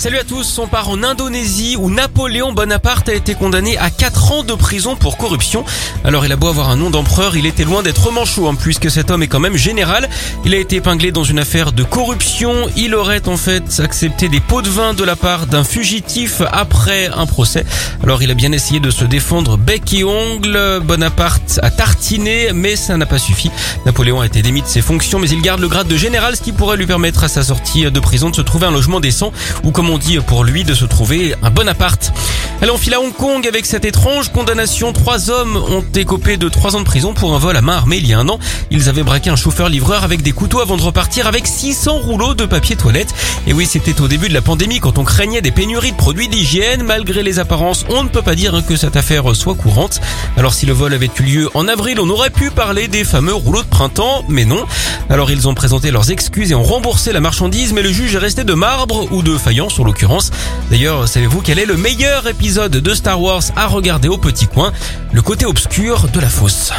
Salut à tous, on part en Indonésie où Napoléon Bonaparte a été condamné à 4 ans de prison pour corruption. Alors il a beau avoir un nom d'empereur, il était loin d'être manchot hein, puisque cet homme est quand même général. Il a été épinglé dans une affaire de corruption. Il aurait en fait accepté des pots de vin de la part d'un fugitif après un procès. Alors il a bien essayé de se défendre bec et ongle. Bonaparte a tartiné mais ça n'a pas suffi. Napoléon a été démis de ses fonctions mais il garde le grade de général ce qui pourrait lui permettre à sa sortie de prison de se trouver un logement décent ou on dit pour lui de se trouver un bon appart. Elle enfile à Hong Kong avec cette étrange condamnation. Trois hommes ont écopé de trois ans de prison pour un vol à main armée il y a un an. Ils avaient braqué un chauffeur-livreur avec des couteaux avant de repartir avec 600 rouleaux de papier toilette. Et oui, c'était au début de la pandémie quand on craignait des pénuries de produits d'hygiène. Malgré les apparences, on ne peut pas dire que cette affaire soit courante. Alors si le vol avait eu lieu en avril, on aurait pu parler des fameux rouleaux de printemps, mais non. Alors ils ont présenté leurs excuses et ont remboursé la marchandise, mais le juge est resté de marbre ou de faïence en l'occurrence. D'ailleurs, savez-vous quel est le meilleur de Star Wars à regarder au petit coin Le côté obscur de la fosse.